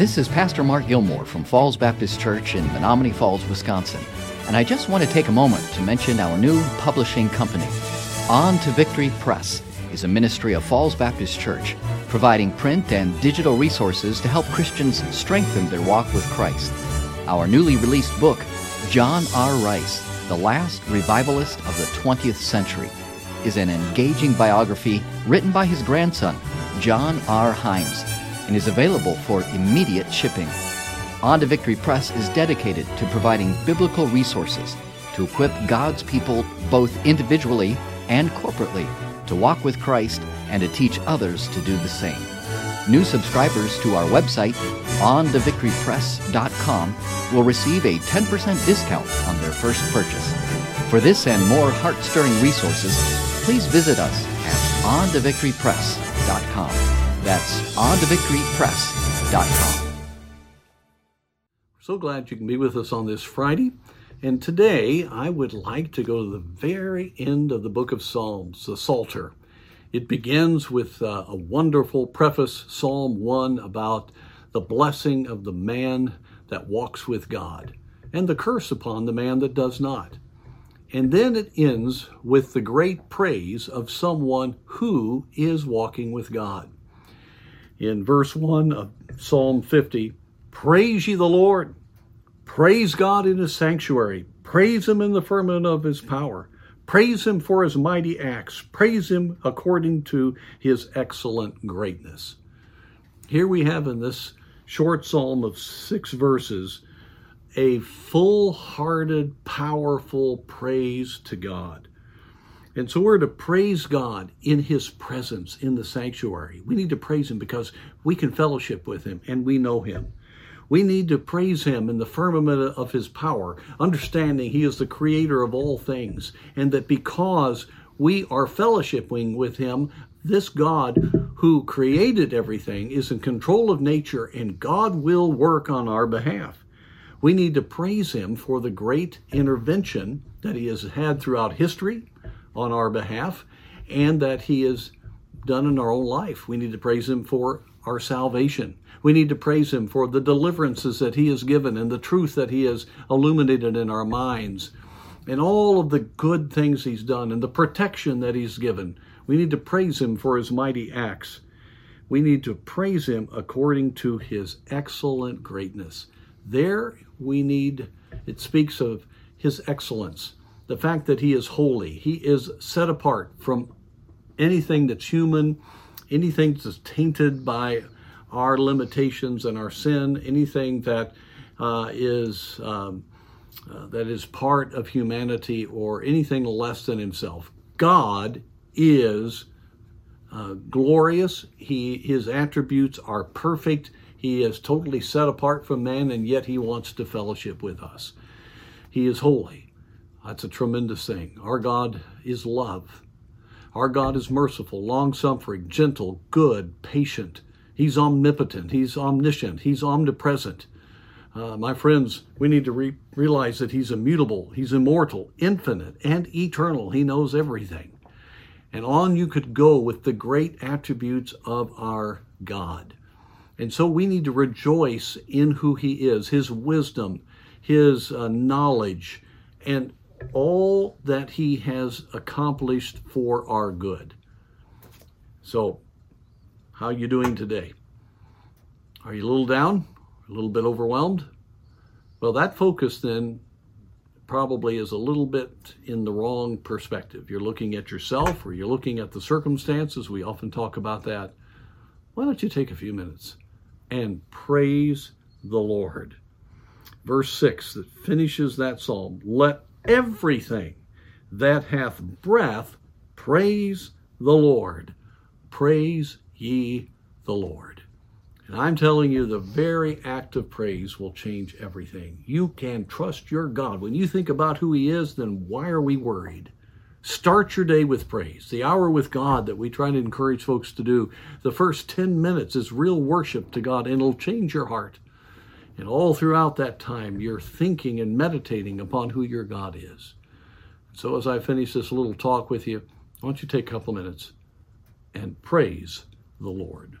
This is Pastor Mark Gilmore from Falls Baptist Church in Menomonee Falls, Wisconsin, and I just want to take a moment to mention our new publishing company. On to Victory Press is a ministry of Falls Baptist Church, providing print and digital resources to help Christians strengthen their walk with Christ. Our newly released book, John R. Rice, The Last Revivalist of the 20th Century, is an engaging biography written by his grandson, John R. Himes and is available for immediate shipping. On to Victory Press is dedicated to providing biblical resources to equip God's people both individually and corporately to walk with Christ and to teach others to do the same. New subscribers to our website, ontovictorypress.com, will receive a 10% discount on their first purchase. For this and more heart-stirring resources, please visit us at ontovictorypress.com. That's ontovictorypress.com. So glad you can be with us on this Friday. And today I would like to go to the very end of the book of Psalms, the Psalter. It begins with uh, a wonderful preface, Psalm 1, about the blessing of the man that walks with God and the curse upon the man that does not. And then it ends with the great praise of someone who is walking with God in verse 1 of Psalm 50 Praise ye the Lord, praise God in his sanctuary, praise him in the firmament of his power, praise him for his mighty acts, praise him according to his excellent greatness. Here we have in this short psalm of six verses a full hearted, powerful praise to God. And so we're to praise God in His presence in the sanctuary. We need to praise Him because we can fellowship with Him and we know Him. We need to praise Him in the firmament of His power, understanding He is the creator of all things, and that because we are fellowshipping with Him, this God who created everything is in control of nature and God will work on our behalf. We need to praise Him for the great intervention that He has had throughout history on our behalf and that He has done in our own life. We need to praise Him for our salvation. We need to praise Him for the deliverances that He has given and the truth that He has illuminated in our minds and all of the good things He's done and the protection that He's given. We need to praise Him for His mighty acts. We need to praise Him according to His excellent greatness. There we need, it speaks of His excellence the fact that he is holy. He is set apart from anything that's human, anything that's tainted by our limitations and our sin, anything that uh, is um, uh, that is part of humanity or anything less than himself. God is uh, glorious. He his attributes are perfect. He is totally set apart from man, and yet he wants to fellowship with us. He is holy. That's a tremendous thing. Our God is love. Our God is merciful, long suffering, gentle, good, patient. He's omnipotent. He's omniscient. He's omnipresent. Uh, my friends, we need to re- realize that He's immutable, He's immortal, infinite, and eternal. He knows everything. And on you could go with the great attributes of our God. And so we need to rejoice in who He is, His wisdom, His uh, knowledge, and all that he has accomplished for our good. So, how are you doing today? Are you a little down? A little bit overwhelmed? Well, that focus then probably is a little bit in the wrong perspective. You're looking at yourself or you're looking at the circumstances. We often talk about that. Why don't you take a few minutes and praise the Lord? Verse 6 that finishes that psalm Let everything that hath breath, praise the Lord. Praise ye the Lord. And I'm telling you, the very act of praise will change everything. You can trust your God. When you think about who He is, then why are we worried? Start your day with praise. The hour with God that we try to encourage folks to do, the first 10 minutes is real worship to God, and it'll change your heart. And all throughout that time, you're thinking and meditating upon who your God is. So, as I finish this little talk with you, why don't you take a couple minutes and praise the Lord?